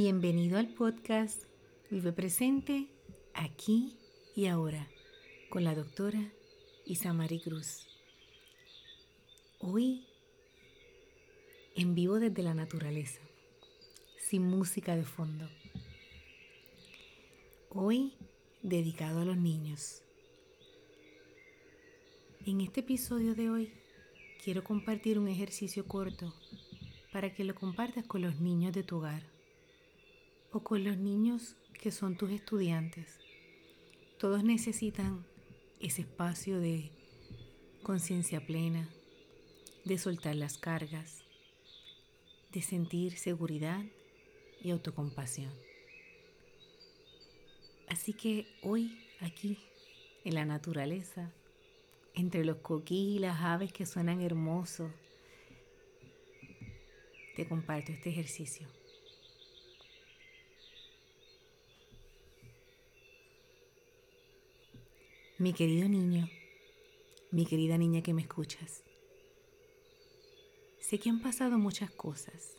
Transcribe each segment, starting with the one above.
Bienvenido al podcast Vive Presente, aquí y ahora, con la doctora Isamari Cruz. Hoy, en vivo desde la naturaleza, sin música de fondo. Hoy, dedicado a los niños. En este episodio de hoy, quiero compartir un ejercicio corto para que lo compartas con los niños de tu hogar o con los niños que son tus estudiantes. Todos necesitan ese espacio de conciencia plena, de soltar las cargas, de sentir seguridad y autocompasión. Así que hoy aquí, en la naturaleza, entre los coquí y las aves que suenan hermosos, te comparto este ejercicio. Mi querido niño, mi querida niña que me escuchas, sé que han pasado muchas cosas.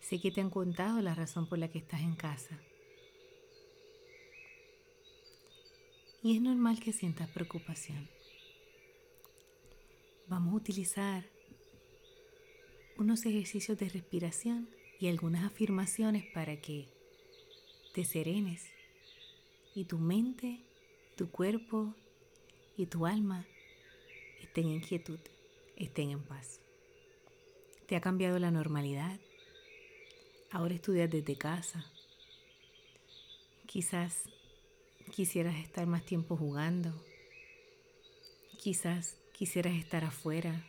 Sé que te han contado la razón por la que estás en casa. Y es normal que sientas preocupación. Vamos a utilizar unos ejercicios de respiración y algunas afirmaciones para que te serenes y tu mente tu cuerpo y tu alma estén en quietud, estén en paz. Te ha cambiado la normalidad. Ahora estudias desde casa. Quizás quisieras estar más tiempo jugando. Quizás quisieras estar afuera.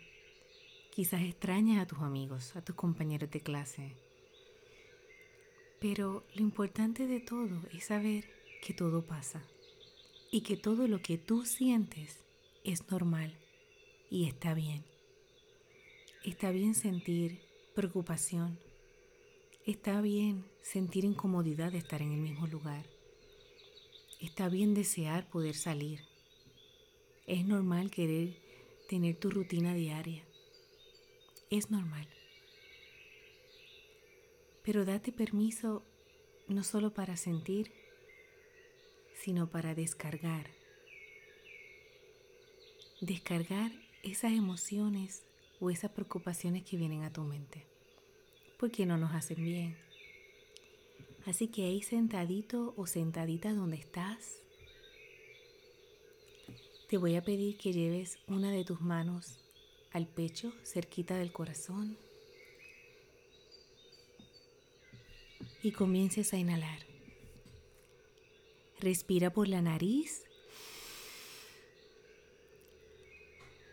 Quizás extrañas a tus amigos, a tus compañeros de clase. Pero lo importante de todo es saber que todo pasa y que todo lo que tú sientes es normal y está bien. Está bien sentir preocupación. Está bien sentir incomodidad de estar en el mismo lugar. Está bien desear poder salir. Es normal querer tener tu rutina diaria. Es normal. Pero date permiso no solo para sentir, sino para descargar. Descargar esas emociones o esas preocupaciones que vienen a tu mente, porque no nos hacen bien. Así que ahí sentadito o sentadita donde estás, te voy a pedir que lleves una de tus manos al pecho, cerquita del corazón, y comiences a inhalar. Respira por la nariz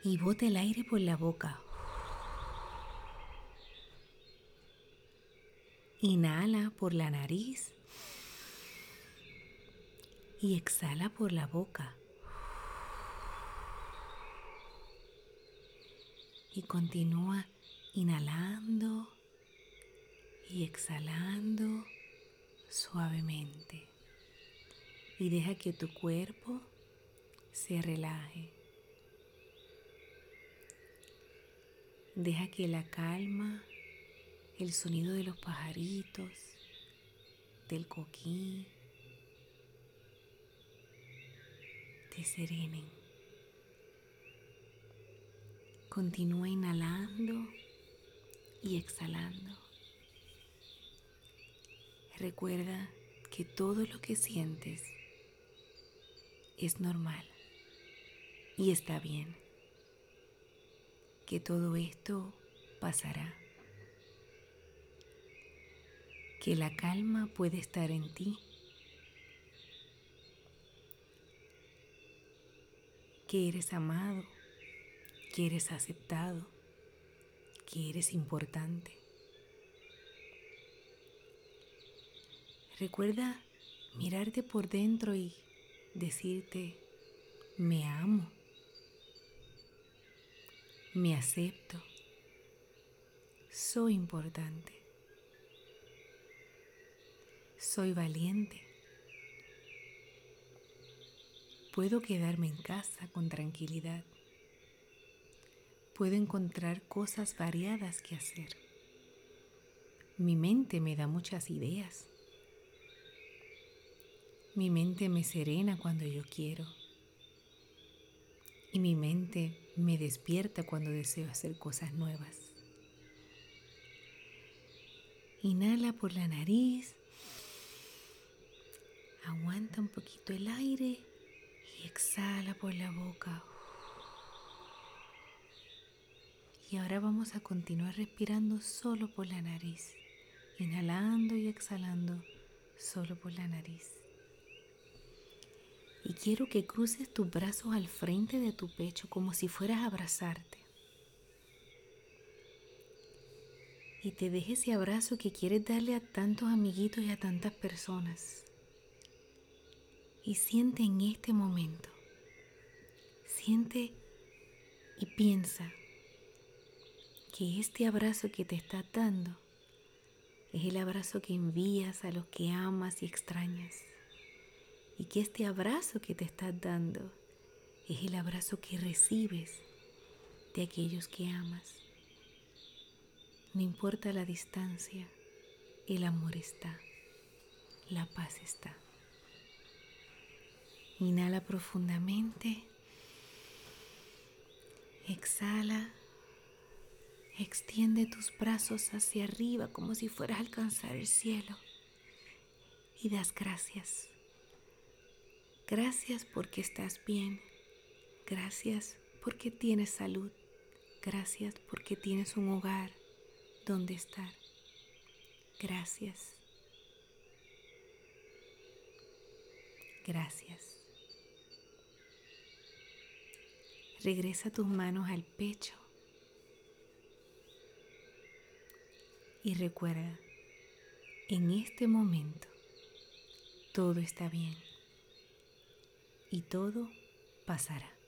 y bote el aire por la boca. Inhala por la nariz y exhala por la boca. Y continúa inhalando y exhalando suavemente y deja que tu cuerpo se relaje. Deja que la calma, el sonido de los pajaritos, del coquí, te serenen. Continúa inhalando y exhalando. Recuerda que todo lo que sientes es normal. Y está bien, que todo esto pasará, que la calma puede estar en ti, que eres amado, que eres aceptado, que eres importante. Recuerda mirarte por dentro y decirte, me amo, me acepto, soy importante, soy valiente, puedo quedarme en casa con tranquilidad, puedo encontrar cosas variadas que hacer, Mi mente me da muchas ideas. Mi mente me serena cuando yo quiero. Y mi mente me despierta cuando deseo hacer cosas nuevas. Inhala por la nariz. Aguanta un poquito el aire y exhala por la boca. Y ahora vamos a continuar respirando solo por la nariz, inhalando y exhalando solo por la nariz. Y quiero que cruces tus brazos al frente de tu pecho como si fueras a abrazarte. Y te dejes ese abrazo que quieres darle a tantos amiguitos y a tantas personas. Y siente en este momento. Siente y piensa que este abrazo que te está dando es el abrazo que envías a los que amas y extrañas que este abrazo que te estás dando es el abrazo que recibes de aquellos que amas. No importa la distancia, el amor está, la paz está. Inhala profundamente, exhala, extiende tus brazos hacia arriba como si fueras a alcanzar el cielo y das gracias Gracias porque estás bien. Gracias porque tienes salud. Gracias porque tienes un hogar donde estar. Gracias. Gracias. Regresa tus manos al pecho y recuerda, en este momento todo está bien y todo pasará.